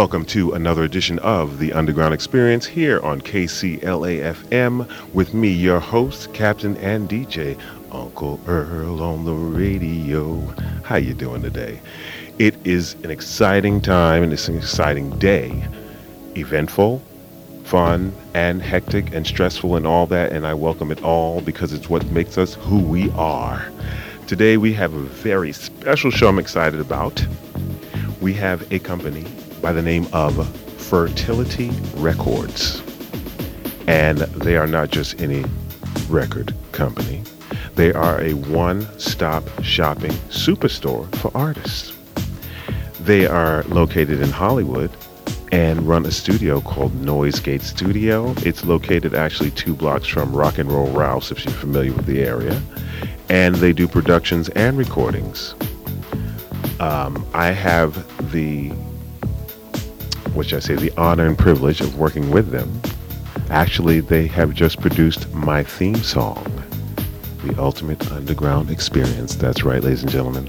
Welcome to another edition of the Underground Experience here on KCLA-FM with me, your host, Captain and DJ, Uncle Earl on the radio. How you doing today? It is an exciting time and it's an exciting day. Eventful, fun, and hectic and stressful and all that, and I welcome it all because it's what makes us who we are. Today we have a very special show I'm excited about. We have a company by the name of Fertility Records. And they are not just any record company, they are a one stop shopping superstore for artists. They are located in Hollywood and run a studio called Noise Gate Studio. It's located actually two blocks from Rock and Roll Ralphs, if you're familiar with the area. and they do productions and recordings. Um, I have the, should I say, the honor and privilege of working with them. Actually, they have just produced my theme song, The Ultimate Underground Experience. That's right, ladies and gentlemen.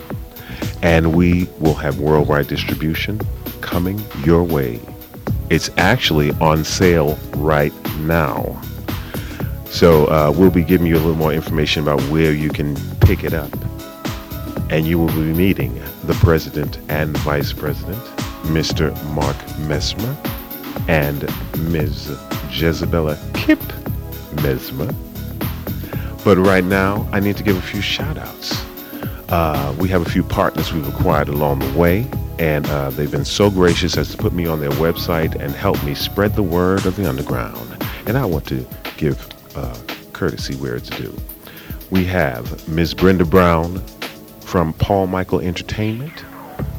And we will have worldwide distribution coming your way. It's actually on sale right now. So uh, we'll be giving you a little more information about where you can pick it up. And you will be meeting the president and vice president, Mr. Mark Mesmer and Ms. Jezebella Kip Mesmer. But right now, I need to give a few shout outs. Uh, we have a few partners we've acquired along the way, and uh, they've been so gracious as to put me on their website and help me spread the word of the underground. And I want to give uh, courtesy where it's due. We have Ms. Brenda Brown from Paul Michael Entertainment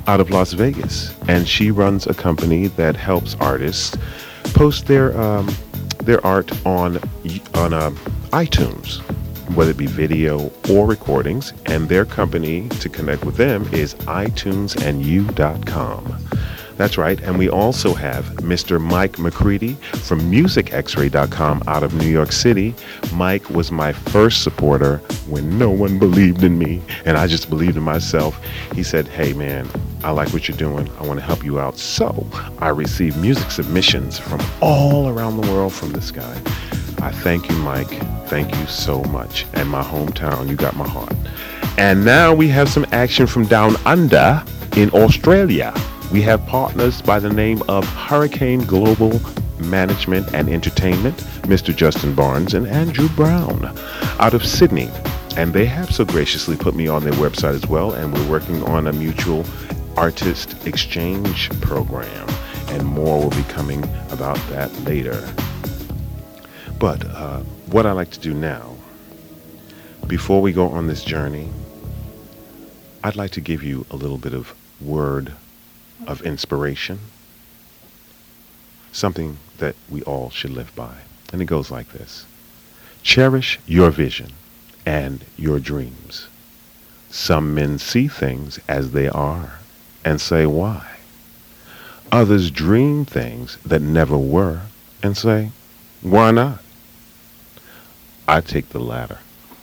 out of Las Vegas, and she runs a company that helps artists post their um, their art on on uh, iTunes, whether it be video or recordings. And their company to connect with them is iTunesandYou.com. That's right. And we also have Mr. Mike McCready from MusicXray.com out of New York City. Mike was my first supporter when no one believed in me, and I just believed in myself. He said, Hey, man, I like what you're doing. I want to help you out. So I received music submissions from all around the world from this guy. I thank you, Mike. Thank you so much. And my hometown, you got my heart. And now we have some action from down under in Australia we have partners by the name of Hurricane Global Management and Entertainment, Mr. Justin Barnes and Andrew Brown out of Sydney. And they have so graciously put me on their website as well, and we're working on a mutual artist exchange program. And more will be coming about that later. But uh, what I like to do now, before we go on this journey, I'd like to give you a little bit of word of inspiration, something that we all should live by. And it goes like this Cherish your vision and your dreams. Some men see things as they are and say, Why? Others dream things that never were and say, Why not? I take the latter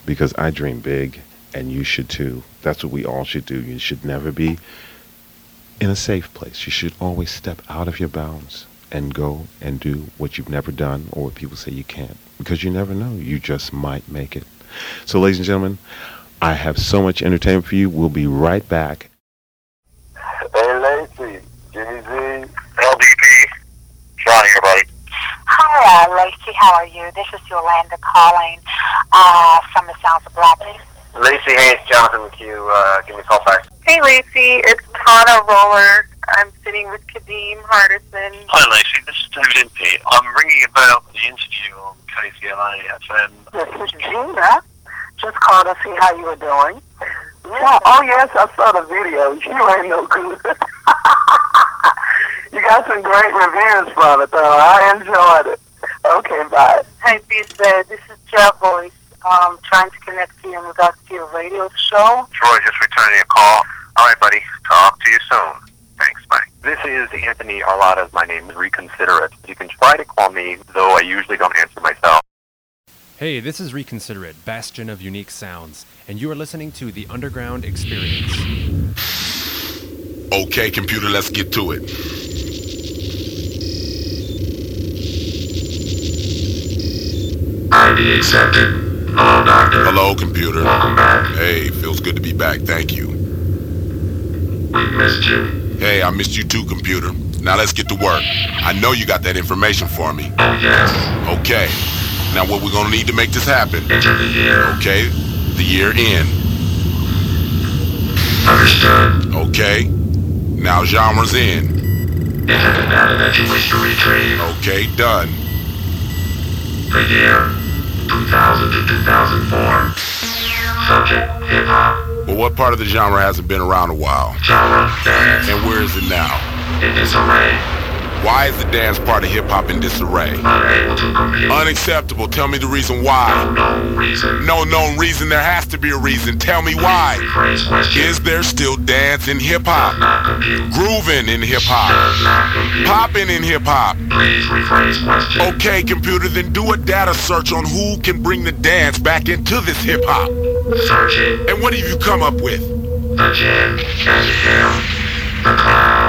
because I dream big and you should too. That's what we all should do. You should never be in a safe place. You should always step out of your bounds and go and do what you've never done or what people say you can't because you never know. You just might make it. So, ladies and gentlemen, I have so much entertainment for you. We'll be right back. Hey, Lacey, Jimmy Z, LDP, Sean here, buddy. Hi, uh, Lacey. How are you? This is Yolanda calling uh, from the Sounds of Blackness. Lacey Hayes, Jonathan McHugh, uh, give me a call back. Hey, Lacey. It's Tana Roller. I'm sitting with Kadeem Hardison. Hi, Lacey. This is David Impey. I'm ringing about the interview on KCLA FM. This is Gina. Just called to see how you were doing. Yeah. Oh, yes, I saw the video. You ain't no good. you got some great reviews from it, though. I enjoyed it. Okay, bye. Hi, Lisa. This is Jeff Voice. Um, trying to connect to you in regards to your radio show. Troy, just returning a call. All right, buddy. Talk to you soon. Thanks. Bye. This is Anthony Arladas. My name is Reconsider It. You can try to call me, though I usually don't answer myself. Hey, this is Reconsider It, bastion of unique sounds, and you are listening to The Underground Experience. Okay, computer, let's get to it. ID accepted. Hello, Doctor. Hello, computer. Hey, feels good to be back. Thank you. We missed you. Hey, I missed you too, computer. Now let's get to work. I know you got that information for me. Oh, yes. Okay. Now what we're gonna need to make this happen? Enter the year. Okay. The year in. Understood. Okay. Now genres in. Enter the data that you wish to retrieve. Okay, done. The year 2000 to 2004. Subject hip hop. Well, what part of the genre hasn't been around a while? Genre dance. And where is it now? In disarray. Why is the dance part of hip hop in disarray? Unacceptable. Tell me the reason why. No reason. No known reason. There has to be a reason. Tell me why. Is there still dance in hip hop? Grooving in hip hop? Popping in hip hop? Okay, computer, then do a data search on who can bring the dance back into this hip hop. Searching. And what have you come up with? The jig can hear the clown.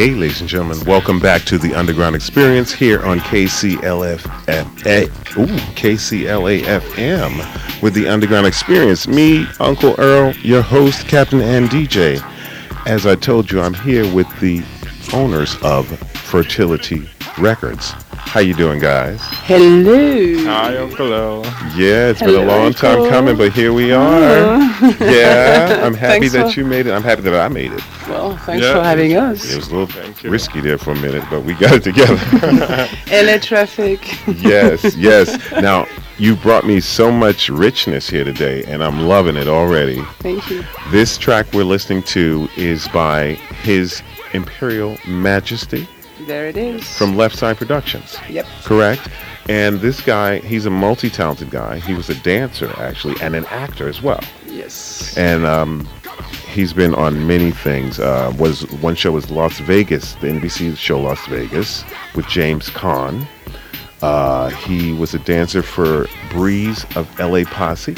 Hey, ladies and gentlemen. Welcome back to the Underground Experience here on KCLF, eh, ooh, KCLAFM with the Underground Experience. Me, Uncle Earl, your host, Captain and DJ. As I told you, I'm here with the owners of Fertility Records. How you doing, guys? Hello. Hi, Uncle Earl. Yeah, it's been a Hello, long time coming, but here we are. Oh. Yeah, I'm happy Thanks that you made it. I'm happy that I made it. Well, thanks Yeah. for having us. It was a little Thank risky there for a minute, but we got it together. LA traffic. yes, yes. Now, you brought me so much richness here today, and I'm loving it already. Thank you. This track we're listening to is by His Imperial Majesty There it is. from Left Side Productions. Yep. Correct? And this guy, he's a multi talented guy. He was a dancer, actually, and an actor as well. Yes. And um, he's been on many things. Uh, was One show was Las Vegas, the NBC show Las Vegas, with James Caan. Uh, he was a dancer for Breeze of LA Posse.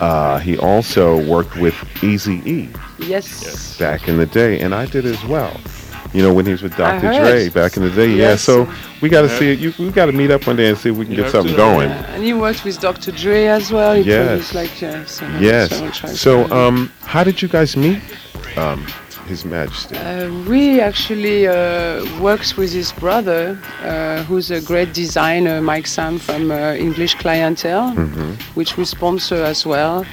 Uh, he also worked with Easy E Yes. back in the day, and I did as well. You know, when he was with Dr. heard. Dre back in the day. Yeah, so we got to Yeah. see it. You, we got to meet up one day and see if we can You get something to, going. Yeah, and you worked with Dr. Dre as well. He Yes. like uh, several, Yes. several So, um, how did you guys meet, um, His Majesty? Uh, we actually uh, works with his brother, uh, who's a great designer, Mike Sam from uh, English Clientele, Mm-hmm. which we sponsor as well,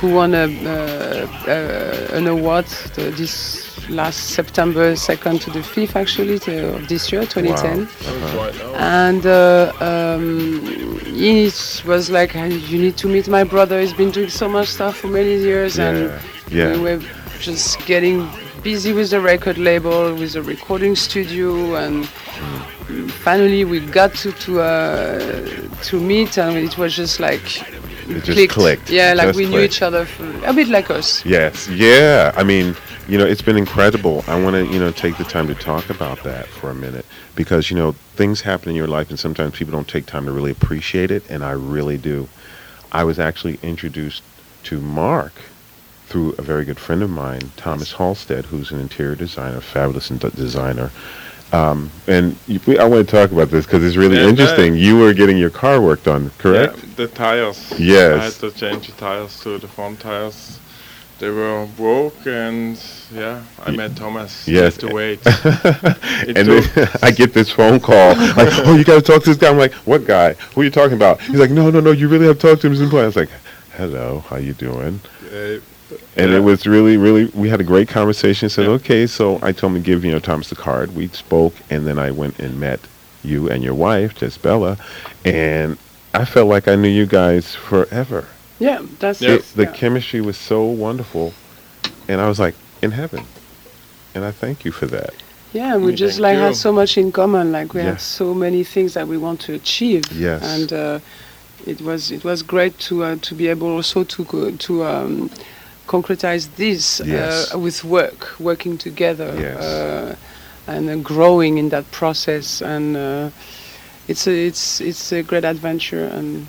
who won a, uh, uh, an award this last September 2nd to the 5th actually to, of this year, 2010. Uh-huh. And uh, um, he was like, "Uh, you need to meet my brother. He's been doing so much stuff for many years, and Yeah, yeah. we were just getting busy with the record label, with the recording studio, and finally we got to to uh, to meet, and it was just like It just clicked. Yeah, like just we knew each other for, a bit like us. Yes, yeah. I mean, you know, it's been incredible. I want to, you know, take the time to talk about that for a minute because, you know, things happen in your life and sometimes people don't take time to really appreciate it, and I really do. I was actually introduced to Mark through a very good friend of mine, Thomas Halstead, who's an interior designer, fabulous in- designer. Um, and you, we- I want to talk about this because it's really Yeah, interesting. You were getting your car work done, correct? Yeah, the tires. Yes. I had to change the tires to the front tires. They were broke, and yeah, I met Thomas. Yes. To wait. And then I get this phone call like, "Oh, you got to talk to this guy." I'm like, "What guy? Who are you talking about?" He's like, "No, no, no. You really have to talk to him." He's. I was like, "Hello, how you doing?" Uh, And yeah. it was really, really. We had a great conversation. Said, "Okay," so I told him to give you know Thomas the card. We spoke, and then I went and met you and your wife, Jezebella, and I felt like I knew you guys forever. Yeah, that's It- it. the yeah. chemistry was so wonderful, and I was like in heaven, and I thank you for that. Yeah, and we Yeah, just thank like you. had so much in common. Like we Yeah. had so many things that we want to achieve. Yes. And uh, it was it was great to uh, to be able also to go, to um, concretize this Yes. uh, with work, working together, Yes. uh, and uh, growing in that process. And uh, it's a it's it's a great adventure, and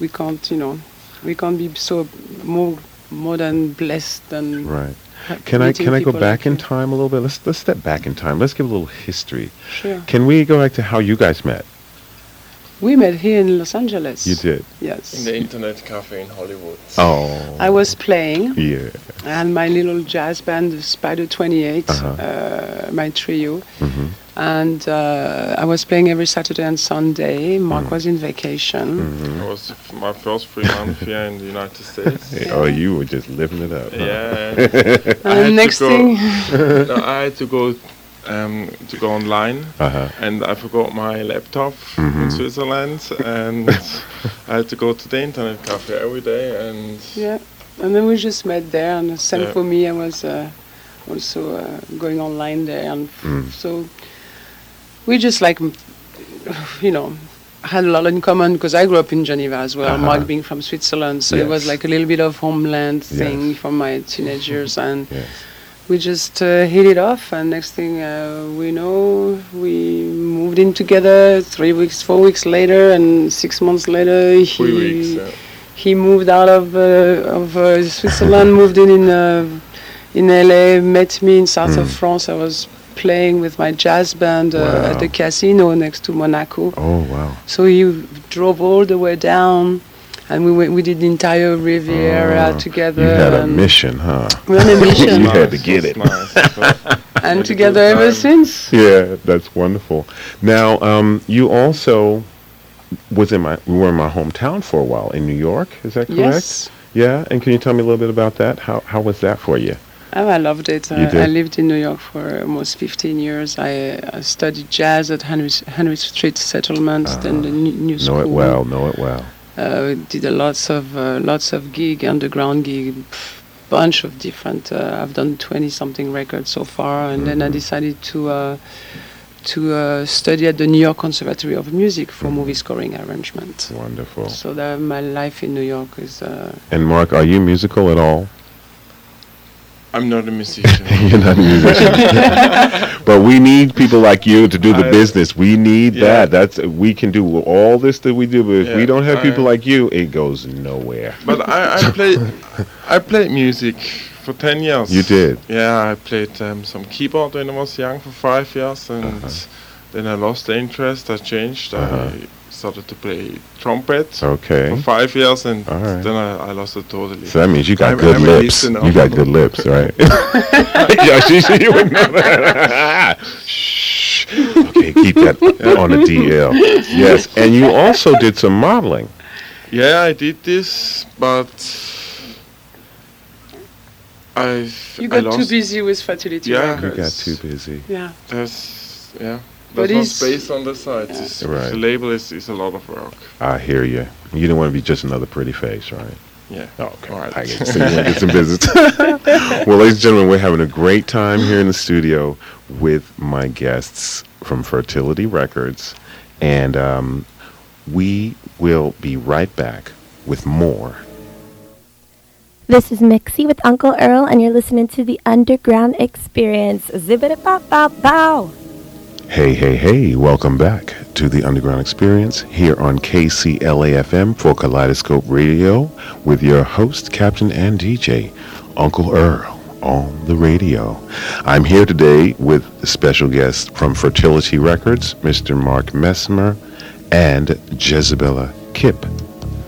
we can't you know we can't be so more more than blessed than Right. Can I can I go back like in time a little bit? Let's let's step back in time. Let's give a little history. Sure. Can we go back to how you guys met? We met here in Los Angeles. You did. Yes. in the internet cafe in Hollywood. Oh. I was playing, Yeah. and my little jazz band, the Spider 28, Uh-huh. uh, my trio, hmm and uh, I was playing every Saturday and Sunday. Mark Mm. was in vacation. hmm It was my first free months here in the United States. Oh, you were just living it up. huh? Yeah. And I had next to go, thing, no, I had to go um, to go online, Uh-huh. and I forgot my laptop Mhm. in Switzerland, and I had to go to the internet cafe every day, and yeah, and then we just met there. And the same Yeah. for me, I was uh, also uh, going online there, and Mm. so we just like, you know. Had a lot in common because I grew up in Geneva as well. Uh-huh. Mark being from Switzerland, so it was like a little bit of homeland thing Yes. for my teenagers, and Yes. We just uh, hit it off. And next thing uh, we know, we moved in together. Three weeks, four weeks later, and six months later, he weeks. Yeah. he moved out of uh, of uh, Switzerland, moved in in uh, in LA, met me in south of Mm. France. I was playing with my jazz band uh, Wow. at the casino next to Monaco. Oh wow. So he drove all the way down, and we went. We did the entire Riviera Oh, together. You had a mission, huh? We're on a mission, You had to get it. nice. It was and together ever since. Yeah, that's wonderful. Now, um, you also was in my we were in my hometown for a while in New York. Is that correct? Yes. Yeah, and can you tell me a little bit about that? How how was that for you? Oh, I loved it. You I, I lived in New York for almost 15 years. I, I studied jazz at Henry, Henry Street Settlement, then the new, new school. Know it well. Know it well. Uh, did a lots of uh, lots of gig, underground gig, pff, bunch of different. Uh, I've done 20 something records so far, and then I Mhm. decided to uh, to uh, study at the New York Conservatory of Music for movie scoring arrangement. Wonderful. So that my life in New York is. Uh, And Mark, are you musical at all? I'm not a musician. You're not a musician. but we need people like you to do the I- business. We need Yeah. that. That's we can do all this that we do, but if we don't have people like you, it goes nowhere. But I, I played I played music for ten years. You did? Yeah, I played um, some keyboard when I was young for five years, and Uh-huh. then I lost the interest. I changed. Uh-huh. I started to play trumpet Okay. for five years, and All right. then I, I lost it totally. So that means you got I'm- good I'm lips. You got good lips, right? yeah, she, she, you would know that. Shh. Okay, keep that on the DL. Yes, and you also did some modeling. Yeah, I did this, but I've you I got too busy with Fertility Yeah. Records. You got too busy. Yeah. There's yeah. But There's no space on the side. Yeah. Right. The label is, is a lot of work. I hear you. You don't want to be just another pretty face, right? Yeah. Okay. All right. I get, so you want to get some business. well, ladies and gentlemen, we're having a great time here in the studio with my guests from Fertility Records, and um, we will be right back with more. This is Mixie with Uncle Earl, and you're listening to the Underground Experience. Zip Zibbity bow bow bow. Hey, hey, hey, welcome back to the Underground Experience here on KCLAFM for Kaleidoscope Radio with your host, Captain and DJ, Uncle Earl on the radio. I'm here today with a special guest from Fertility Records, Mr. Mark Messmer and Jezebella Kip.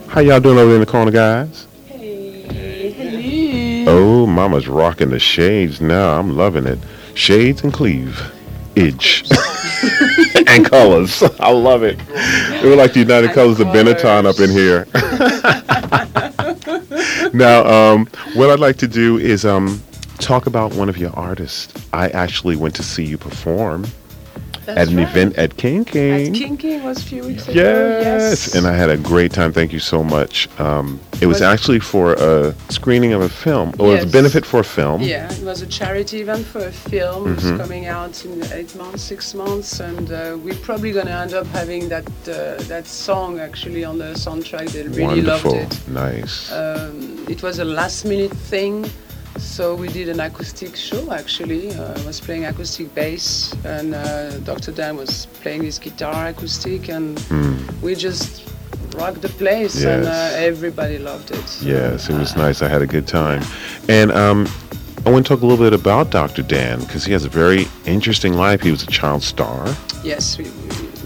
How y'all doing over in the corner, guys? Hey. Oh, Mama's rocking the shades now. I'm loving it. Shades and cleave. And colors. I love it. They were like the United Colors of Benetton up in here. now, um, what I'd like to do is um, talk about one of your artists. I actually went to see you perform That's at an right. event at King King. King King was a few weeks ago. Yes, and I had a great time. Thank you so much. Um, it was Was- actually for a screening of a film, or it was a benefit for a film. Yeah, it was a charity event for a film. It's Mhm. coming out in eight months, six months, and uh, we're probably gonna end up having that uh, that song actually on the soundtrack. They really Wonderful, loved it. nice. Um, it was a last minute thing, so we did an acoustic show actually. Uh, I was playing acoustic bass, and uh, Dr. Dan was playing his guitar acoustic, and Hmm. we just rocked the place, and uh, everybody loved it. Yes, it was nice. I had a good time. And um, I want to talk a little bit about Dr. Dan because he has a very interesting life. He was a child star Yes, we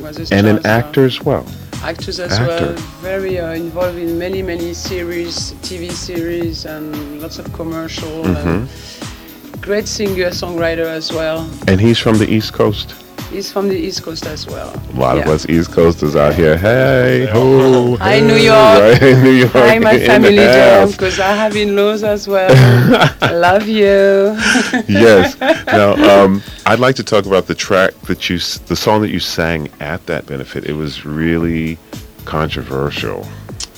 was a and an star. actor as well. Actors as Actor. well, very uh, involved in many, many series, TV series, and lots of commercial. Mhm. Great singer, songwriter as well. And he's from the East Coast. He's from the East Coast as well. A lot of us East Coasters out here. Hey, ho, Hi, hey, New York. Right, New York. Hi, my family because I have in-laws as well. I love you. yes. Now, um, I'd like to talk about the track that you, the song that you sang at that benefit. It was really controversial.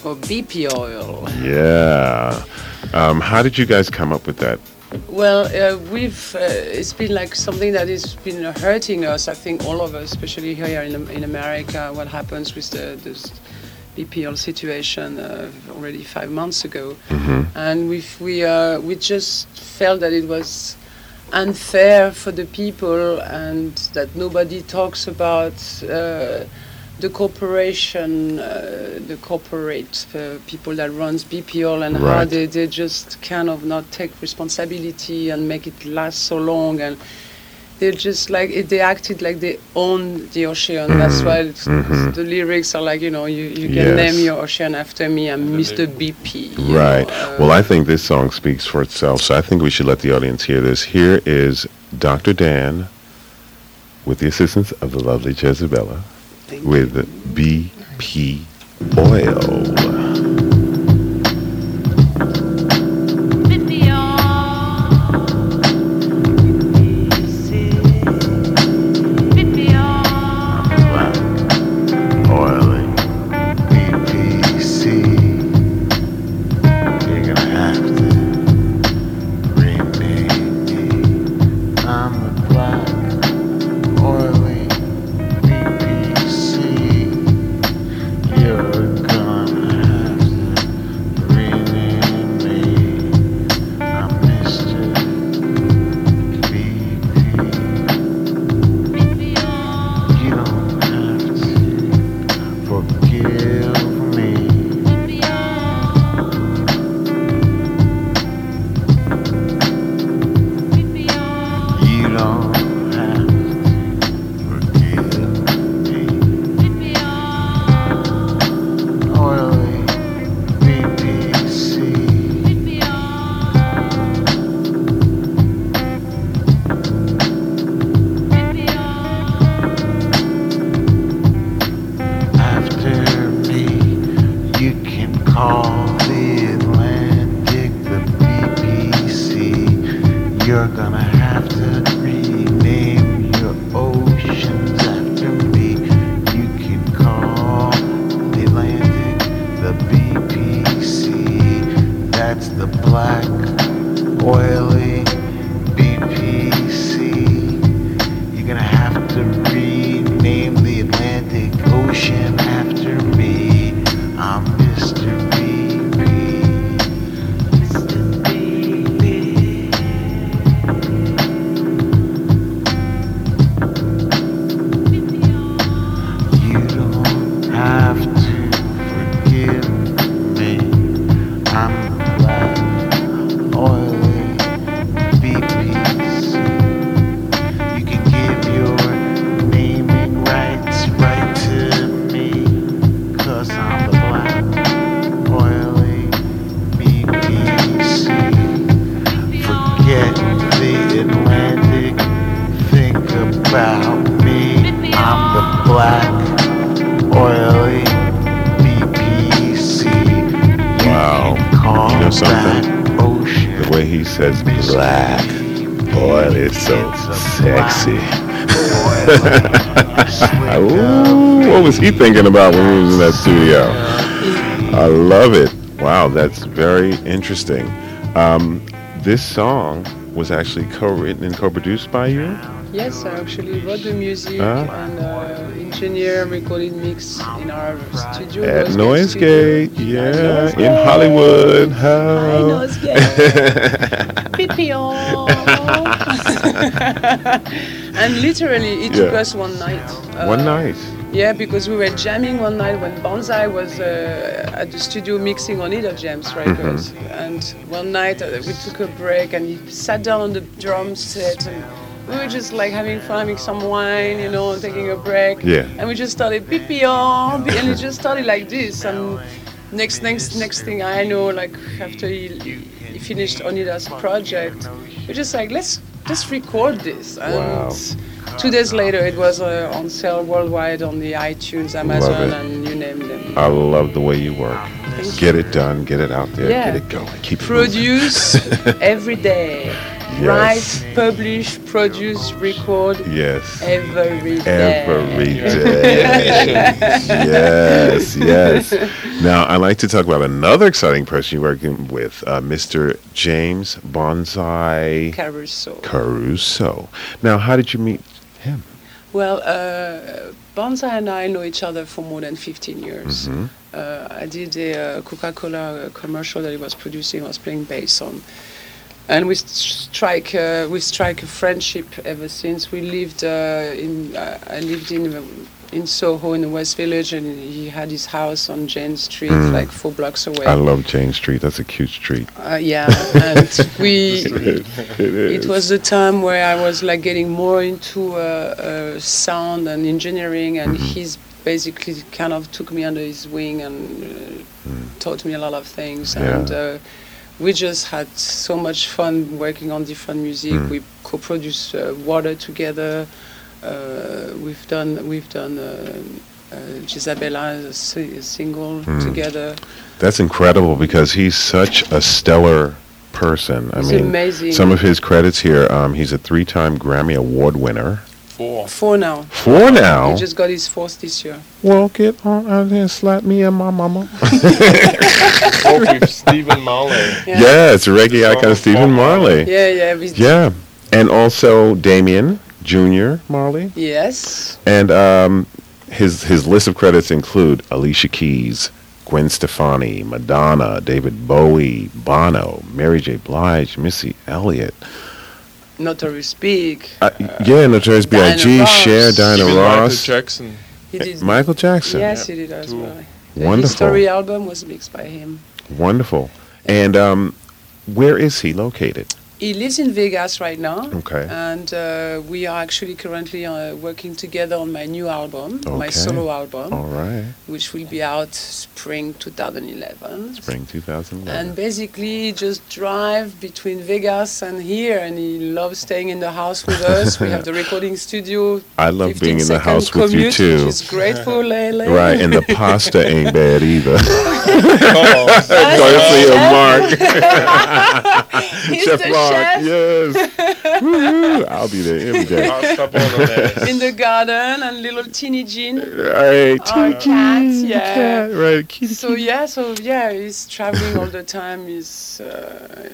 Or BP oil. Yeah. Um, how did you guys come up with that? Well, uh, we've uh, it's been like something that has been hurting us. I think all of us, especially here in in America, what happens with the this BPL situation uh, already five months ago, Mhm. and we we uh, we just felt that it was unfair for the people and that nobody talks about. The corporation, uh, the corporate uh, people that runs BPL and how they, they just kind of not take responsibility and make it last so long and they're just like it, they acted like they own the ocean. That's Mhm. why it's, Mhm. the lyrics are like you know you, you can Yes. name your ocean after me. I'm Mr. BP. Right. know, uh, well, I think this song speaks for itself, so I think we should let the audience hear this. Here is Dr. Dan with the assistance of the lovely Jezebella with BP Oil. Black. Boy, it's so sexy. Ooh, what was he thinking about when he was in that studio? I love it. Wow, that's very interesting. Um, this song was actually co-written and co-produced by you. Yes, I actually wrote the music Ah. and uh, engineer recording mix in our studio. At Noisegate yeah, in. Hollywood. Hi, How? and literally, it took us one night. Uh, One night. Yeah, because we were jamming one night when Bonzai was uh, at the studio mixing on Ida James records. And one night uh, we took a break and he sat down on the drum set and we were just like having fun, having some wine, you know, taking a break. Yeah. And we just started beep and it just started like this. And next, next, next thing I know, like after he finished Onida's project, we're just like, let's just record this. And Wow. Two days later, it was uh, on sale worldwide on the iTunes, Amazon, and you name them. I love the way you work. Thank Get it done, get it out there, Yeah. get it going, keep it. Produce every day. Yes. Write, publish, produce, record. Yes. Every day. Every day. yes, yes. Now, I'd like to talk about another exciting person you're working with, uh, Mr. James Bonzai Caruso. Caruso. Now, how did you meet him? Well, uh, Bonzai and I know each other for more than 15 years. Mhm. Uh, I did a uh, Coca-Cola commercial that he was producing. I was playing bass on, and we strike uh, we strike a friendship ever since. We lived uh, in uh, I lived in um, in Soho in the West Village, and he had his house on Jane Street, Mm. like four blocks away. I love Jane Street. That's a cute street. Uh, yeah, and we. It is. It was the time where I was like getting more into uh, uh, sound and engineering, and Mm-hmm. he's basically kind of took me under his wing and uh, taught me a lot of things. Mm. Yeah. And uh, we just had so much fun working on different music. Mm. We co-produced uh, Water together. Uh, we've done we've done. Uh, uh, Jezebella, si- single Mm. together. That's incredible because he's such a stellar person. I He's mean, amazing. some of his credits here. Um, he's a three-time Grammy Award winner. Four. Four now. Four now. He just got his fourth this year. Well, get on out there and slap me and my mama. Four with Stephen Marley. Yeah. Yes, reggae icon From Stephen Bob Marley. Yeah, yeah. we- Yeah, and also Damian Jr. Marley. Yes. And um, his his list of credits include Alicia Keys, Gwen Stefani, Madonna, David Bowie, Bono, Mary J. Blige, Missy Elliott. Notorious Big. Uh, yeah, Notorious Diana B.I.G., Ross. Cher, Diana Even Ross. Michael Jackson. He did. Michael Jackson. Yes, he did as Two. well. The Wonderful. History album was mixed by him. Wonderful. And um, where is he located? He lives in Vegas right now. Okay. And uh, we are actually currently uh, working together on my new album, my solo album, All right. which will be out spring 2011. Spring 2011. And basically, just drive between Vegas and here, and he loves staying in the house with us. we have the recording studio. I love being in the second house with you too. Which is great for Lele. Right, and the pasta ain't bad either. Oh, Garcia Mark. He's Chef the Mark, chef. yes. Woo-hoo. I'll be there every day. Pasta bolognese. in the garden and little teeny Jean. Right, Our Tiki, cat, yeah. cat, right, kitty, So yeah, so yeah, he's traveling all the time. He's uh,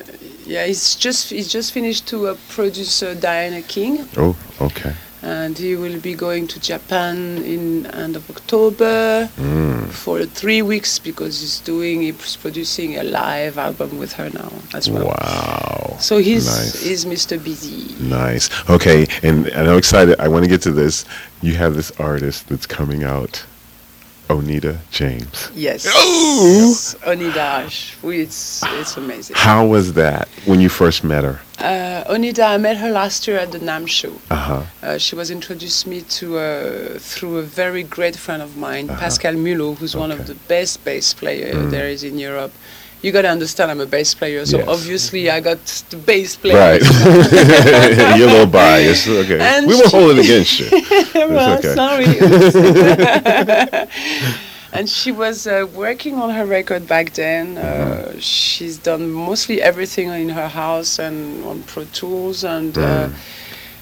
yeah, he's just he's just finished to uh, produce uh, Diana King, Oh, okay. And he will be going to Japan in end of October Mm. for three weeks because he's doing he's producing a live album with her now as well. Wow. So he's Nice. he's Mr. Busy. Nice. Okay, and, and I'm excited. I want to get to this. You have this artist that's coming out, Onita James. Yes. Oh! yes. Onidash. It's it's amazing. How was that when you first met her? Uh, Onida, I met her last year at the NAMM show. Uh-huh. Uh, she was introduced me to uh, through a very great friend of mine, Uh-huh. Pascal Mulot, who's one of the best bass player Mm. there is in Europe. You gotta understand, I'm a bass player, so Yes. obviously I got the bass player. Right. You're a little biased. Okay. And we won't hold it against you. well, okay. sorry. and she was uh, working on her record back then. Uh, she's done mostly everything in her house and on Pro Tools, and uh,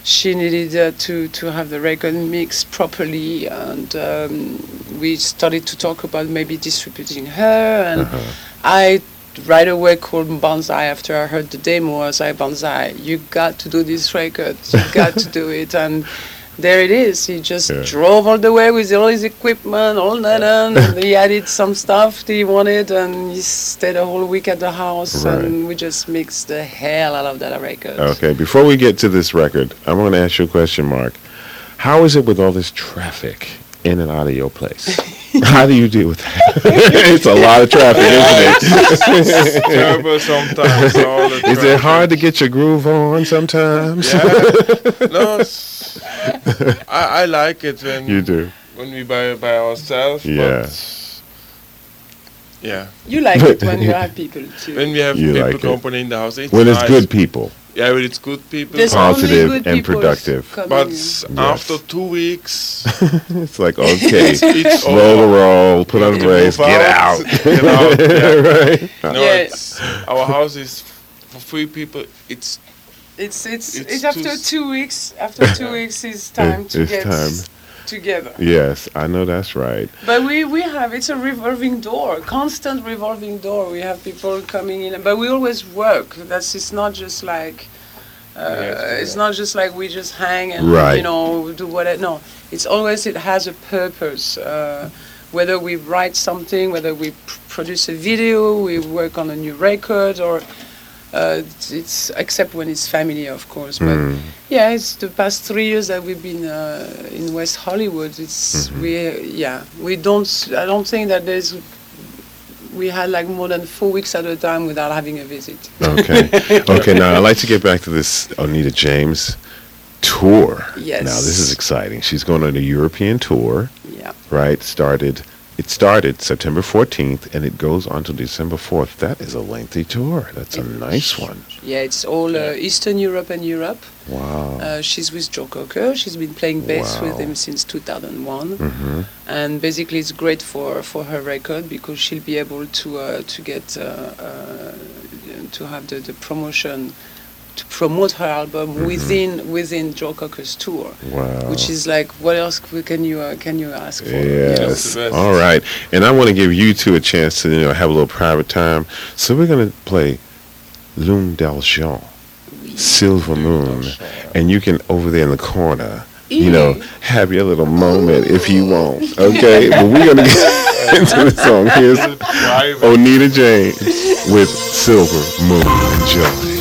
she needed uh, to to have the record mixed properly. And um, we started to talk about maybe distributing her, and I right away called Bonzai after I heard the demo. I was like, Bonzai, you got to do this record. You got to do it. And there it is. He just drove all the way with all his equipment, all that, and he added some stuff that he wanted, and he stayed a whole week at the house, Right. and we just mixed the hell out of that record. Okay, before we get to this record, I want to ask you a question, Mark. How is it with all this traffic in and out of your place? How do you deal with that? it's a lot of traffic, isn't it? It's terrible sometimes, all the Is it hard to get your groove on sometimes? Yeah. no, it's- I, I like it when You do. when we by by ourselves. Yeah. But yeah. You like it when you have people too. When we have You people like it. in the house, it's When it's good people. Yeah, when it's good people. There's Positive good and productive. But in. Yes. after two weeks, It's like, okay, It's- it's roll the roll, put on the You brakes, get out, out. get out, yeah. right? no, Yeah. it's our house is for three people. It's It's it's It's it's, after two weeks. After two weeks, it's time to it's get time. together. Yes, I know that's right. But we, we have it's a revolving door, constant revolving door. We have people coming in, but we always work. That's it's not just like uh, it's not just like we just hang and Right. you know do whatever. No, it's always it has a purpose. Uh, whether we write something, whether we pr- produce a video, we work on a new record, or uh, it's, except when it's family, of course. But Mm. yeah, it's the past three years that we've been uh, in West Hollywood. It's Mm-hmm. we yeah we don't I don't think that there's we had like more than four weeks at a time without having a visit. Okay. okay, now I'd like to get back to this Oneida James tour. Yes. Now, this is exciting. She's going on a European tour, Yeah. right? Started. It started September 14th and it goes on to December 4th. That is a lengthy tour. That's a nice one. Yeah, it's all uh, Eastern Europe and Europe. Wow. Uh, she's with Joe Cocker. She's been playing bass with him since 2001. hmm and basically it's great for, for her record because she'll be able to uh, to get uh, uh, to have the, the promotion to promote her album within within Joe Cocker's tour, Wow. which is like what else can you uh, can you ask for? you know? Yes. All right. And I want to give you two a chance to you know have a little private time. So we're gonna play Lune d'Argent, Silver Moon, and you can over there in the corner, you know, have your little moment if you want. Okay. but we're gonna get into the song. Here's Oneida James with Silver Moon. Enjoy.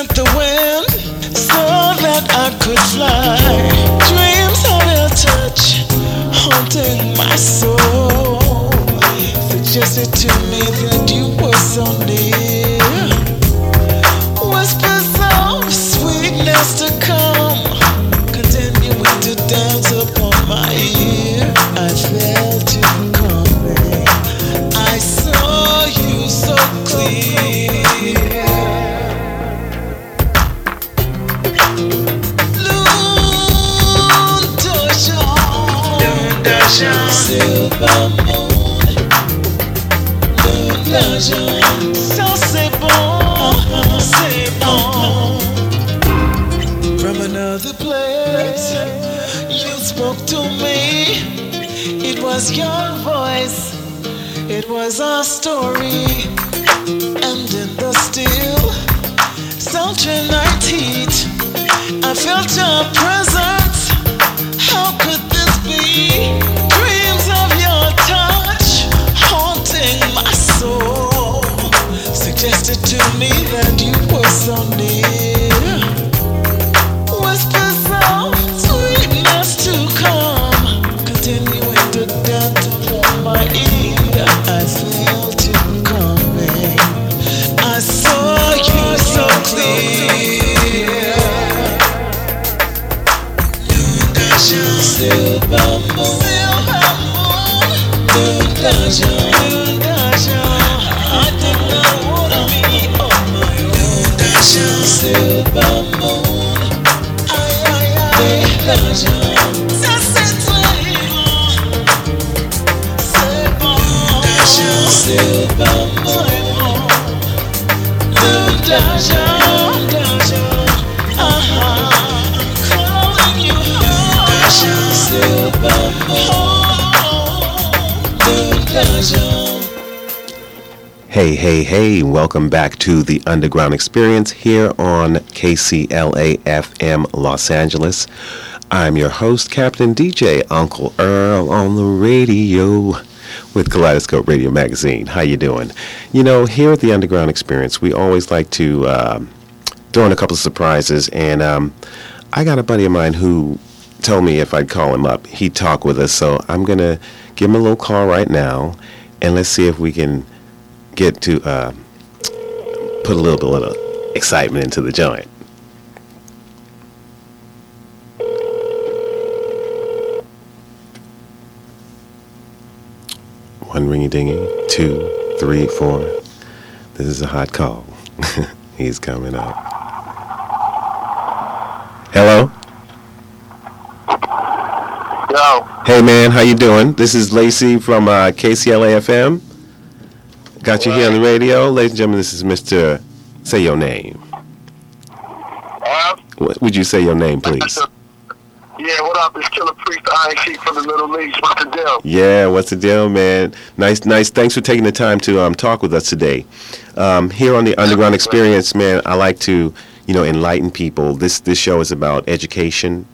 Sent the wind so that I could fly. Dreams of your touch haunting my soul suggested to me that you were so near. was your voice, it was our story. And in the still soundtrack I teach, I felt your presence. How could this be? Dreams of your touch haunting my soul. Suggested to me that you were so. C'est pas vraiment. De l'argent. Hey, hey, hey, welcome back to the Underground Experience here on KCLA FM Los Angeles. I'm your host, Captain DJ Uncle Earl on the radio with Kaleidoscope Radio Magazine. How you doing? You know, here at the Underground Experience, we always like to um, throw in a couple of surprises, and um, I got a buddy of mine who told me if I'd call him up, he'd talk with us. So I'm gonna give him a little call right now, and let's see if we can get to uh, put a little bit of excitement into the joint. One ringy dingy, two, three, four. This is a hot call. He's coming up. Hello. Yo. Hey man, how you doing? This is Lacey from uh, KCLA FM. Got you here on the radio, ladies and gentlemen. This is Mr. Say your name. What- Would you say your name, please? Yeah, what up? It's Killah Priest, Sheik from the Middle East. What's the deal? Yeah, what's the deal, man? Nice, nice. Thanks for taking the time to um, talk with us today. Um, here on the Underground Experience, man, I like to, you know, enlighten people. This this show is about education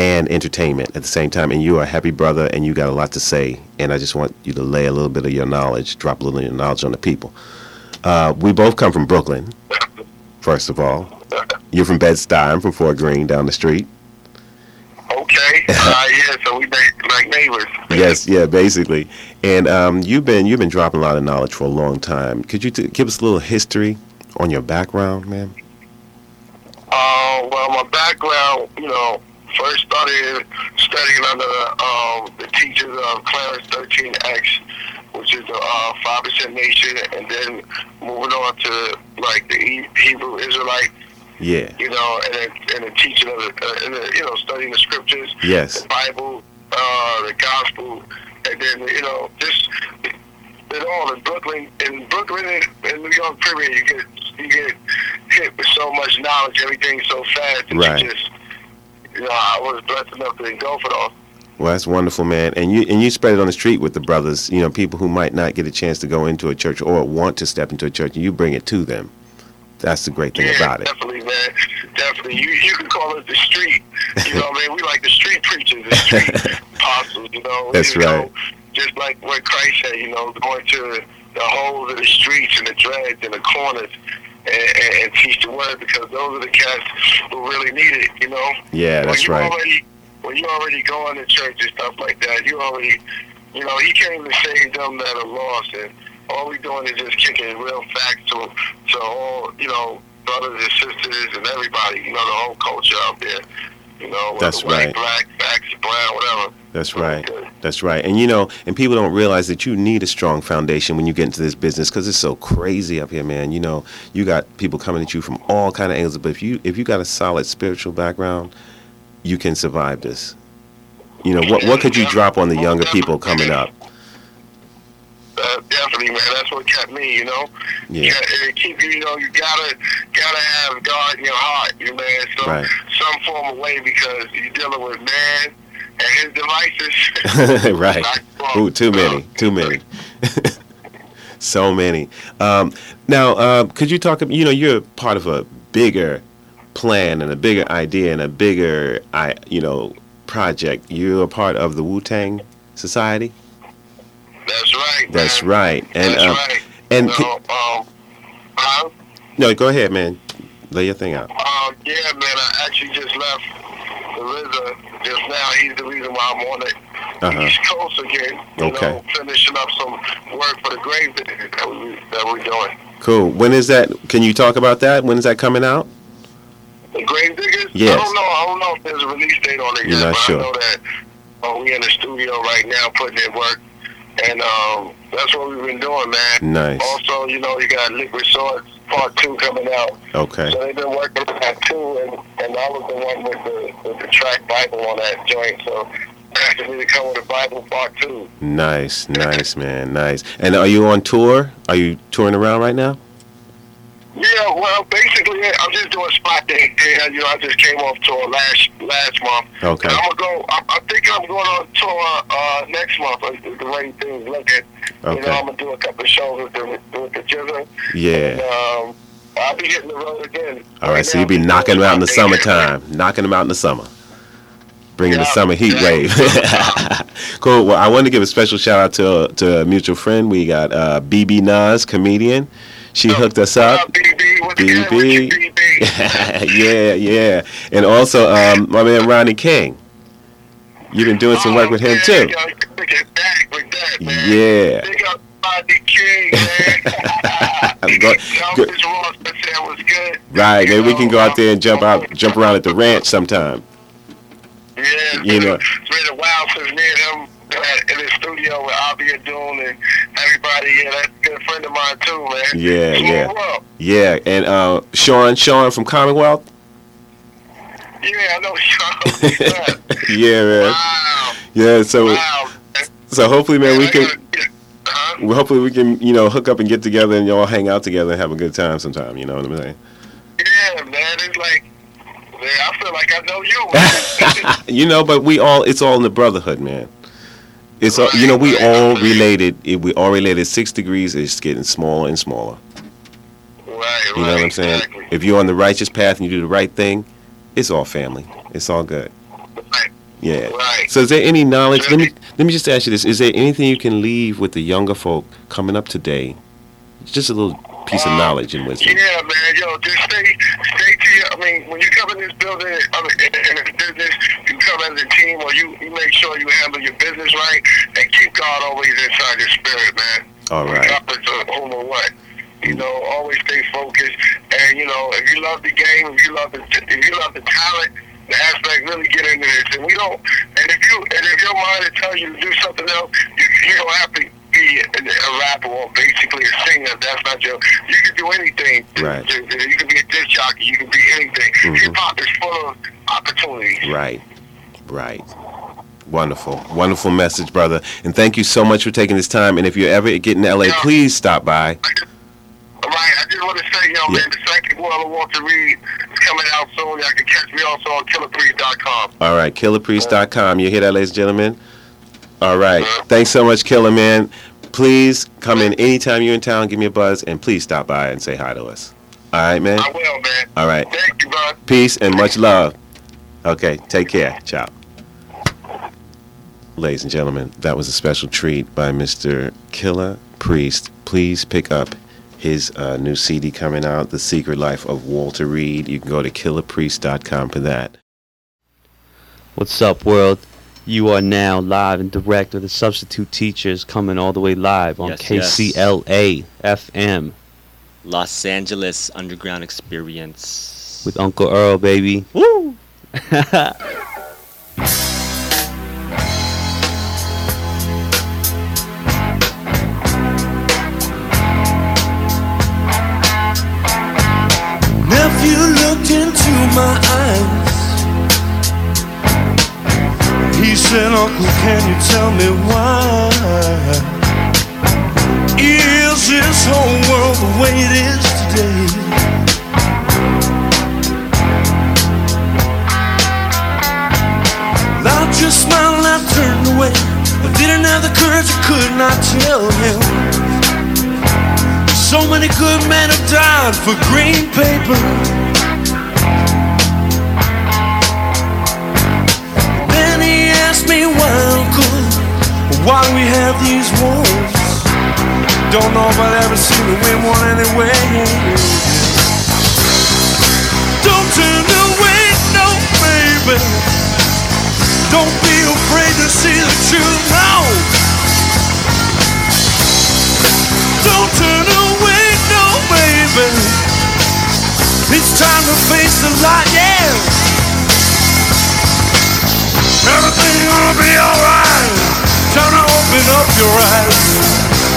and entertainment at the same time. And you are a happy brother, and you got a lot to say. And I just want you to lay a little bit of your knowledge, drop a little of your knowledge on the people. Uh, we both come from Brooklyn. First of all, you're from Bed Stuy. I'm from Fort Greene, down the street. Okay. uh, yeah, so we like neighbors. Yes, yeah, basically. And um, you've been you've been dropping a lot of knowledge for a long time. Could you t- give us a little history on your background, man? Uh, well, my background, you know, first started studying under um, the teachers of Clarence 13X, which is the uh, 5% Nation, and then moving on to like the Hebrew Israelite, Yeah. you know, and and the teaching of the, uh, and the, you know, studying the scriptures, Yes. the Bible, uh, the gospel, and then, you know, just it all in Brooklyn, in Brooklyn and, and New York, period, you get you get hit with so much knowledge, everything's so fast that Right. you just, you know, I was blessed enough to engulf it all. Well, that's wonderful, man. And you and you spread it on the street with the brothers. You know, people who might not get a chance to go into a church or want to step into a church, and you bring it to them. That's the great thing yeah, about it. definitely, man, definitely. You you can call us the street. You know, what I mean, we like the street preachers, the street apostles. You know, That's you right. Know, just like what Christ said, you know, going to the holes of the streets and the dreads and the corners. And, and, and teach the word because those are the cats who really need it, you know. Yeah, that's when right. Already, when you already going to church and stuff like that, you already, you know, he came to save them that are lost, and all we doing is just kicking real facts to to all, you know, brothers and sisters and everybody, you know, the whole culture out there, you know, That's white, right. black, blacks, brown, whatever. That's right. That's right. And you know, and people don't realize that you need a strong foundation when you get into this business because it's so crazy up here, man. You know, you got people coming at you from all kind of angles, but if you if you got a solid spiritual background, you can survive this. You know, what what could you drop on the younger people coming up? Uh, definitely, man. That's what kept me, you know. Yeah. It keep you, you know, you gotta gotta have God in your heart, you know, man. Some Right. some form of way because you're dealing with man and his devices. right. Ooh, too many. Too many. so many. Um, now, uh, could you talk? You know, you're part of a bigger plan and a bigger idea and a bigger, I, you know, project. You're a part of the Wu Tang Society. That's right. That's right. And That's um, right. and ca- um, huh? no, go ahead, man. Lay your thing out. Um, yeah, man. I actually just left the RZA just now. He's the reason why I'm on the Uh-huh. East Coast again. You Okay. know, finishing up some work for the Gravediggaz that we that we're doing. Cool. When is that? Can you talk about that? When is that coming out? The Gravediggaz? Yes. I don't know. I don't know if there's a release date on it You're yet, not but sure. I know that uh, we in the studio right now putting in work, and um, that's what we've been doing, man. Nice. Also, you know, you got Liquid Swords Part Two coming out. Okay. So they've been working on that too, and and I was the one with the with the track Bible on that joint. So asking me to come with a Bible Part Two. Nice, nice, man, nice. And are you on tour? Are you touring around right now? Yeah, well, basically, I'm just doing spot day. And, you know, I just came off tour last last month. Okay. And I'm gonna go. I, I think I'm going on tour uh, next month. The way things looking. You know, I'm gonna do a couple of shows with the with the GZA. Yeah. Um, I'll be hitting the road again. All right, so you'll be knocking them out in the summertime, knocking them out in the summer, bringing the summer heat wave. cool. Well, I want to give a special shout out to to a mutual friend. We got uh, BB Nas, comedian. She hooked us up. BB. yeah, yeah, and also um, my man Ronnie King. You've been doing some work with him too. Yeah. Go- go- right, maybe we can go out there and jump out, jump around at the ranch sometime. Yeah, You know, it's been a while since me and him uh, in the studio with Avi Adun and everybody. Yeah, that's a good friend of mine too, man. yeah, yeah, yeah, and uh, Sean, Sean from Commonwealth. Yeah, I know Sean. yeah, man. Wow. Yeah, so so hopefully, man, we can. Well, hopefully we can, you know, hook up and get together and y'all hang out together and have a good time sometime. You know what I'm saying? yeah, man. It's like, man, I feel like I know you. You know, but we all it's all in the brotherhood, man. It's all, you know we all related. We all related. Six degrees is getting smaller and smaller. Right, You know what I'm saying? If you're on the righteous path and you do the right thing, it's all family. It's all good. Yeah. So is there any knowledge? Let me let me just ask you this: Is there anything you can leave with the younger folk coming up today? Just a little piece of uh, knowledge and wisdom. Yeah, man. Yo, just stay, stay to your. I mean, when you come in this building, I mean, in, in this business, come as a team, or you, you make sure you handle your business right, and keep God always inside your spirit, man. All right. Whom or what. You know, always stay focused, and you know, if you love the game, if you love the, if you love the talent, the aspect, really get into this. And we don't. And if you, and if your mind is telling you to do something else, you, you don't have to be a, a rapper or basically a singer. That's not your. You can do anything. Right. You you can be a disc jockey. You can be anything. Mhm. Hip hop is full of opportunities. Right. Right. Wonderful. Wonderful message, brother. And thank you so much for taking this time. And if you're ever get in LA, please stop by. Right. I just want to say, yo, man, the Psychic World of Walter Reed is coming out soon. Y'all can catch me also on killahpriest.com. All right, killahpriest.com. You hear that, ladies and gentlemen? All right. Thanks so much, Killer Man. Please come in anytime you're in town, give me a buzz, and please stop by and say hi to us. All right, man? I will, man. All right. Thank you, bro. Peace and much love. Okay, take care. Ciao. Ladies and gentlemen, that was a special treat by Mr. Killah Priest. Please pick up his uh, new CD coming out, The Secret Life of Walter Reed. You can go to killahpriest.com for that. What's up, world? You are now live and direct with the substitute teachers coming all the way live on Yes, yes. KCLA FM Los Angeles Underground Experience. with Uncle Earl, baby. Woo! my eyes. He said, Uncle, can you tell me why? Is this whole world the way it is today? I just smiled and I turned away. I didn't have the courage, I could not tell him. So many good men have died for green paper. Me Uncle, why we have these wars. Don't know if I'll ever see the win one anyway. Don't turn away, no, baby. Don't be afraid to see the truth now. Don't turn away, no, baby. It's time to face the light, yeah. Everything gonna be alright. Time to open up your eyes.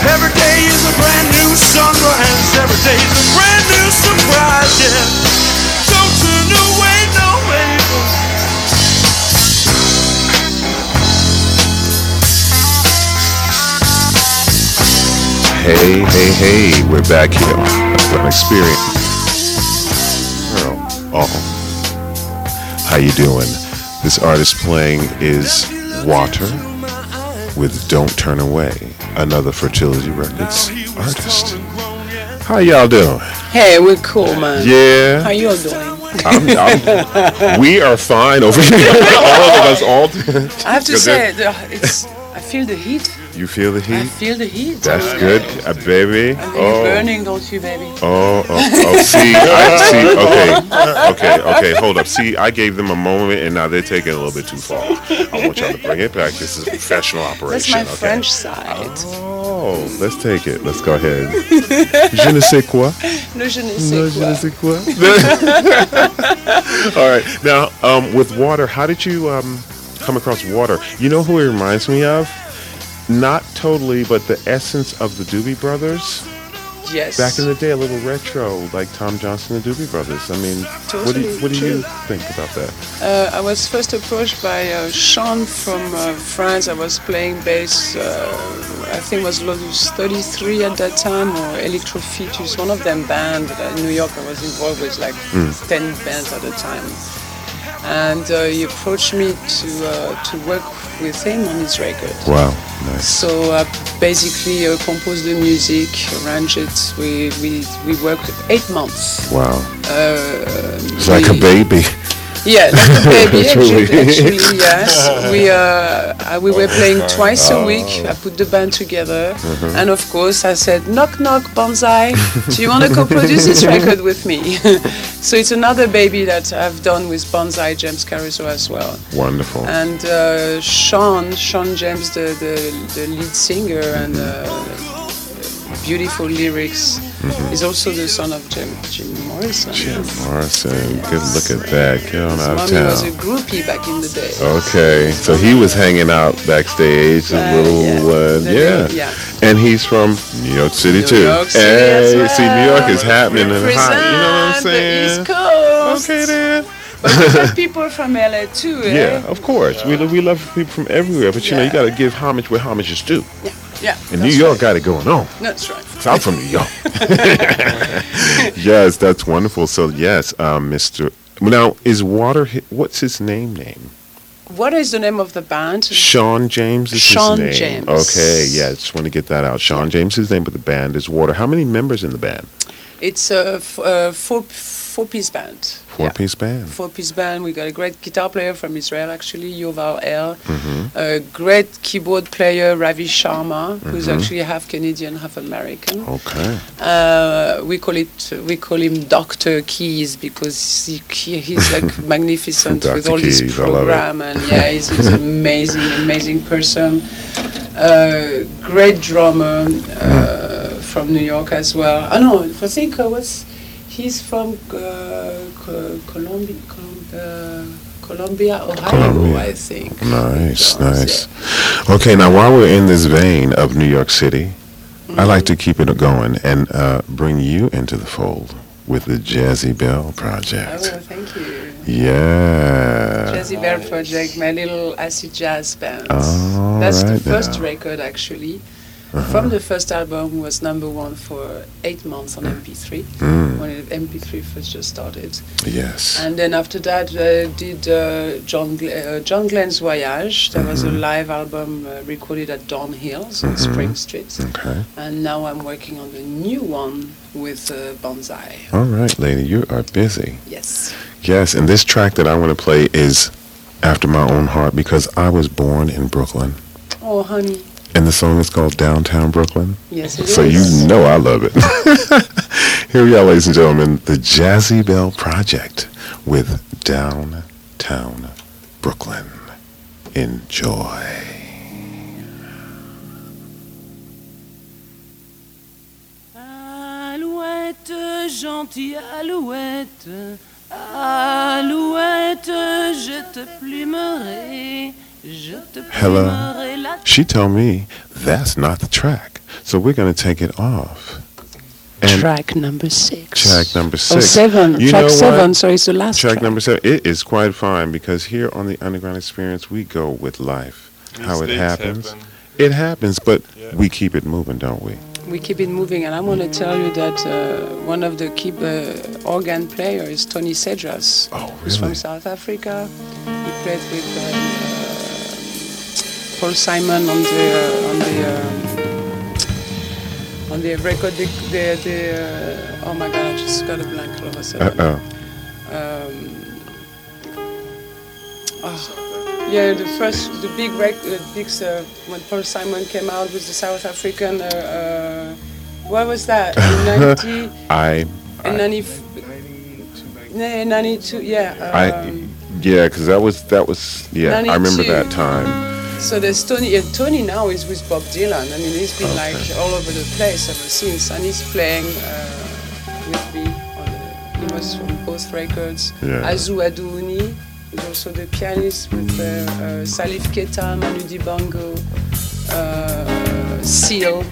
Every day is a brand new sunrise. Every day is a brand new surprise. Yeah. Don't turn away, no baby. Hey, hey, hey, we're back here An Experience. Earl, oh, how you doing? This artist playing is Water with Don't Turn Away, another Fertility Records artist. How y'all doing? Hey, we're cool, man. Yeah. How you all doing? I'm, I'm, we are fine over here. all of us, all. I have to say, it's. I feel the heat. You feel the heat? I feel the heat. That's good, uh, baby. And Oh. burning, don't you, baby? Oh, oh, oh, see, I see. Okay, okay, okay. Hold up. See, I gave them a moment, and now they're taking it a little bit too far. I want y'all to bring it back. This is a professional operation. That's my okay. French side. Oh, let's take it. Let's go ahead. Je ne sais quoi. Le je ne sais No, quoi. je ne sais quoi. All right. Now, um, with water, how did you um, come across water? You know who it reminds me of? Not totally, but the essence of the Doobie Brothers. Yes. Back in the day, a little retro, like Tom Johnston and the Doobie Brothers. I mean, what do you, what do you think about that? Uh, I was first approached by uh, Sean from uh, France. I was playing bass, uh, I think it was Lotus 33 at that time, or Electro Features, one of them band uh, in New York. I was involved with like Mm. 10 bands at the time. And uh, he approached me to uh, to work with him on his record. Wow, nice. So I basically uh, composed the music, arranged it. We we we worked eight months. Wow. Uh, It's like a baby. Yeah, like a baby. Actually, actually, yes. We uh, uh, we were playing twice a week. I put the band together, Mhm. and of course I said, "Knock knock, Bonzai. Do you want to co-produce this record with me?" so it's another baby that I've done with Bonzai James Caruso as well. Wonderful. And uh, Sean, Sean James, the, the, the lead singer and uh, beautiful lyrics, Mhm. is also the son of Jim, Jim Morrison. Jim Morrison. Good look at that. Get on His out of mommy was a groupie back in the day. Okay, so he was hanging out backstage, a Uh, little, yeah. The yeah. yeah. And he's from New York City New too. York City hey, as see, New York is happening and hot. You know what I'm Represent the saying? East Coast. Okay then. But we have people from LA too, eh? Yeah, of course. We, we love people from everywhere, but you know, you got to give homage where homage is due. Yeah, Yeah, And New York got it going on. that's right. I'm from New York. yes, that's wonderful. So yes, um, Mr. Now is Water? hi- What's his name? Name? What is the name of the band? Sean James is Sean his name. James. Okay, yeah, just want to get that out. Sean James is his name, but the band is Water. How many members in the band? It's a f- uh, four four piece band. Four piece band. Four piece band. We got a great guitar player from Israel, actually, Yoval El. Mhm. A great keyboard player, Ravi Sharma, who's Mhm. actually half Canadian, half American. Okay. Uh, we call it we call him Doctor Keys because he, he- he's like magnificent with all his Keys, I program and yeah, he's, he's an amazing, amazing person. Uh, great drummer uh, from New York as well. I know. I think uh, what's he's from uh, Colombia, Colombia, Columbia, Ohio, Columbia. I think. Nice, nice. Okay, now while we're in this vein of New York City, I like to keep it going and uh, bring you into the fold with the Jezebella Project. Oh, thank you. Yeah. Jazzy Bear Project, my little acid jazz band. All That's the first now. record actually. Uh-huh. From the first album was number one for eight months on MP3 Mm. when it, MP3 first just started. Yes. And then after that, I did uh, John Gl- uh, John Glenn's Voyage. That was a Mhm. live album uh, recorded at Don Hill's on Mhm. Spring Street. Okay. And now I'm working on the new one with uh, Bonzai. All right, lady, you are busy. Yes. Yes, and this track that I want to play is after my own heart because I was born in Brooklyn. Oh, honey. And the song is called Downtown Brooklyn. Yes, it so is. you know I love it. Here we are, ladies and gentlemen, the Jezebella Project with Downtown Brooklyn. Enjoy. Alouette, gentille alouette, alouette, je te plumerai, je te Hello. She told me that's not the track. So we're going to take it off. And track number six. track number Oh, six. seven. You track know seven. what? So it's the last track track. number seven. It is quite fine because here on the Underground Experience, we go with life, how it happens. happen. It happens, but we keep it moving, don't we? We keep it moving, and I want to tell you that uh, one of the key uh, organ players is Tony Cedras. Oh, He's from? South Africa. He played with uh, Paul Simon on the uh, on the um, on the record. The, the, the uh, oh my God, I just got a blank all of a Uh oh. Um, oh, yeah, the first, the big rec, uh, big uh, when Paul Simon came out with the South African. Uh, uh, what was that? In 90, I, in 90, no, 92, yeah. I, Um, yeah, because that was that was yeah. I remember that time. So there's Tony. Uh, Tony now is with Bob Dylan. I mean, he's been like all over the place ever since, and he's playing uh, with me. On the, he was from both records. Yeah. Azu Adouni, who's also the pianist with uh, uh, Salif Keita, Manu Dibango, uh, Seal.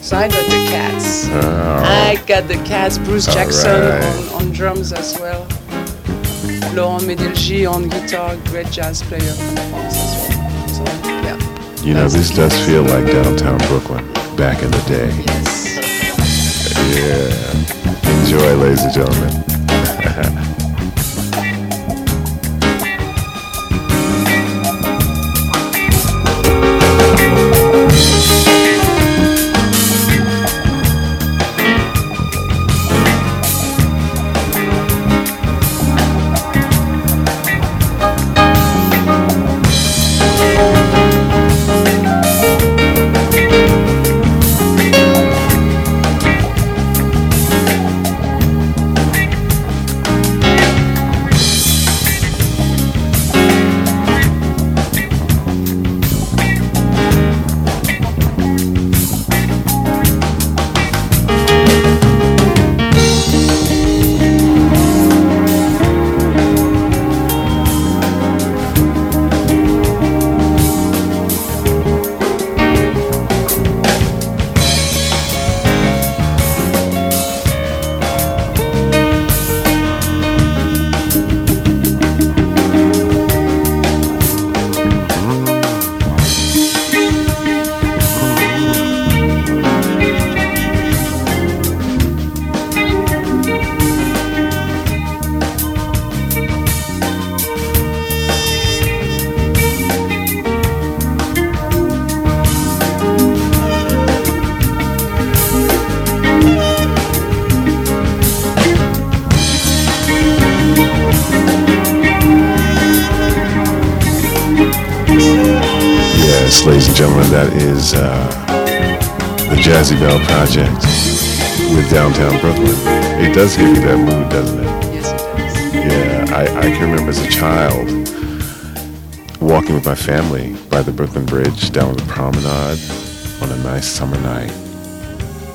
So I got the cats. Oh. I got the cats. Bruce Jackson right. on, on drums as well. Laurent Medelgi on guitar, great jazz player from France as well. So yeah. You know, this does feel like downtown Brooklyn back in the day. Yeah. Enjoy, ladies and gentlemen. Yes, ladies and gentlemen, that is uh, the Jezebella Project with downtown Brooklyn. It does give you that mood, doesn't it? Yes, it does. Yeah, I, I can remember as a child walking with my family by the Brooklyn Bridge down the promenade on a nice summer night.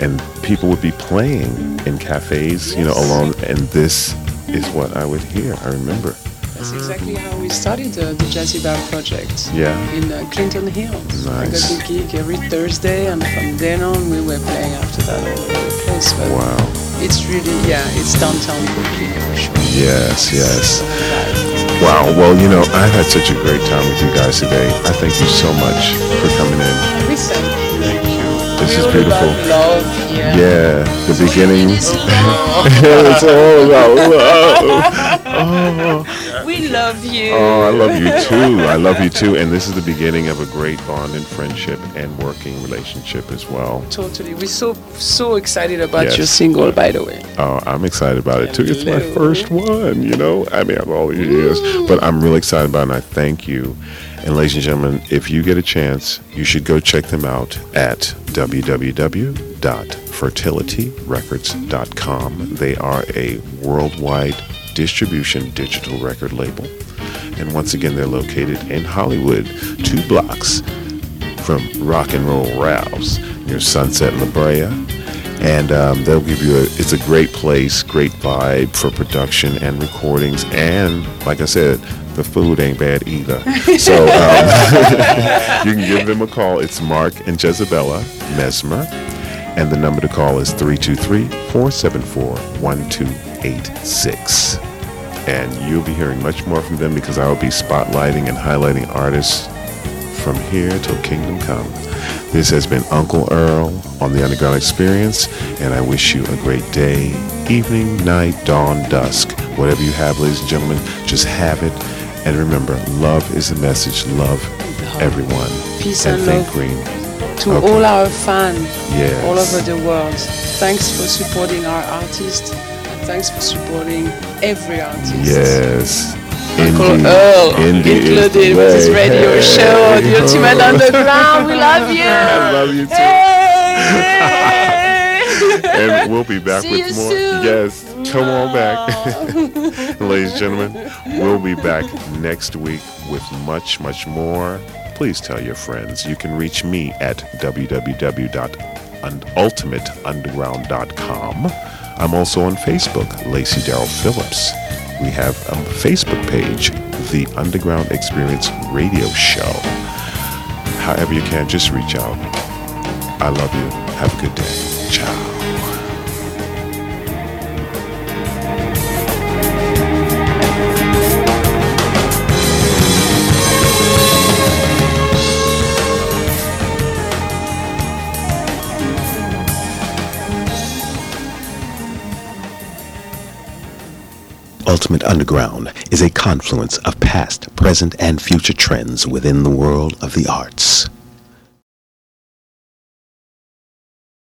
And people would be playing in cafes, you know, along, and this is what I would hear. I remember. That's exactly how we started the, the Jezebella project. Yeah. In uh, Clinton Hills. I got Nice. the gig every Thursday, and from then on, we were playing after that all over the place. But Wow. It's really, yeah, it's downtown Brooklyn for sure. Yes, yes. Wow. Well, you know, I've had such a great time with you guys today. I thank you so much for coming in. We thank you. Thank you. This is beautiful. love, yeah. Yeah, the beginning. it's all about love. Oh. We love you. Oh, I love you too. I love you too. And this is the beginning of a great bond and friendship and working relationship as well. Totally. We're so so excited about Yes. your single, by the way. Oh, I'm excited about it too. It's my first one, you know. I mean, I've all years, but I'm really excited about it. And I thank you. And ladies and gentlemen, if you get a chance, you should go check them out at www.fertilityrecords.com. They are a worldwide distribution digital record label. And once again, they're located in Hollywood, two blocks from Rock and Roll Ralph's near Sunset La Brea. And um, they'll give you a, it's a great place, great vibe for production and recordings. And like I said, the food ain't bad either. So um, you can give them a call. It's Mark and Jezebella Mesmer. And the number to call is 323 474 1286. And you'll be hearing much more from them because I will be spotlighting and highlighting artists from here till kingdom come. This has been Uncle Earl on the Underground Experience, and I wish you a great day, evening, night, dawn, dusk. Whatever you have, ladies and gentlemen, just have it. And remember, love is the message. Love everyone. Peace and and thank love. Green. To Okay. all our fans Yes. all over the world, thanks for supporting our artists thanks for supporting every artist. Yes. Uncle Indeed. Earl, Indeed is included with his radio Hey. show, The Ultimate Underground. We love you. I love you too. and we'll be back See with you more. soon. Yes, come on back. Ladies and gentlemen, we'll be back next week with much, much more. Please tell your friends. You can reach me at www.ultimateunderground.com. I'm also on Facebook, Lacey Darrell Phillips. We have a Facebook page, The Underground Experience Radio Show. However you can, just reach out. I love you. Have a good day. Ciao. Ultimate Underground is a confluence of past, present, and future trends within the world of the arts.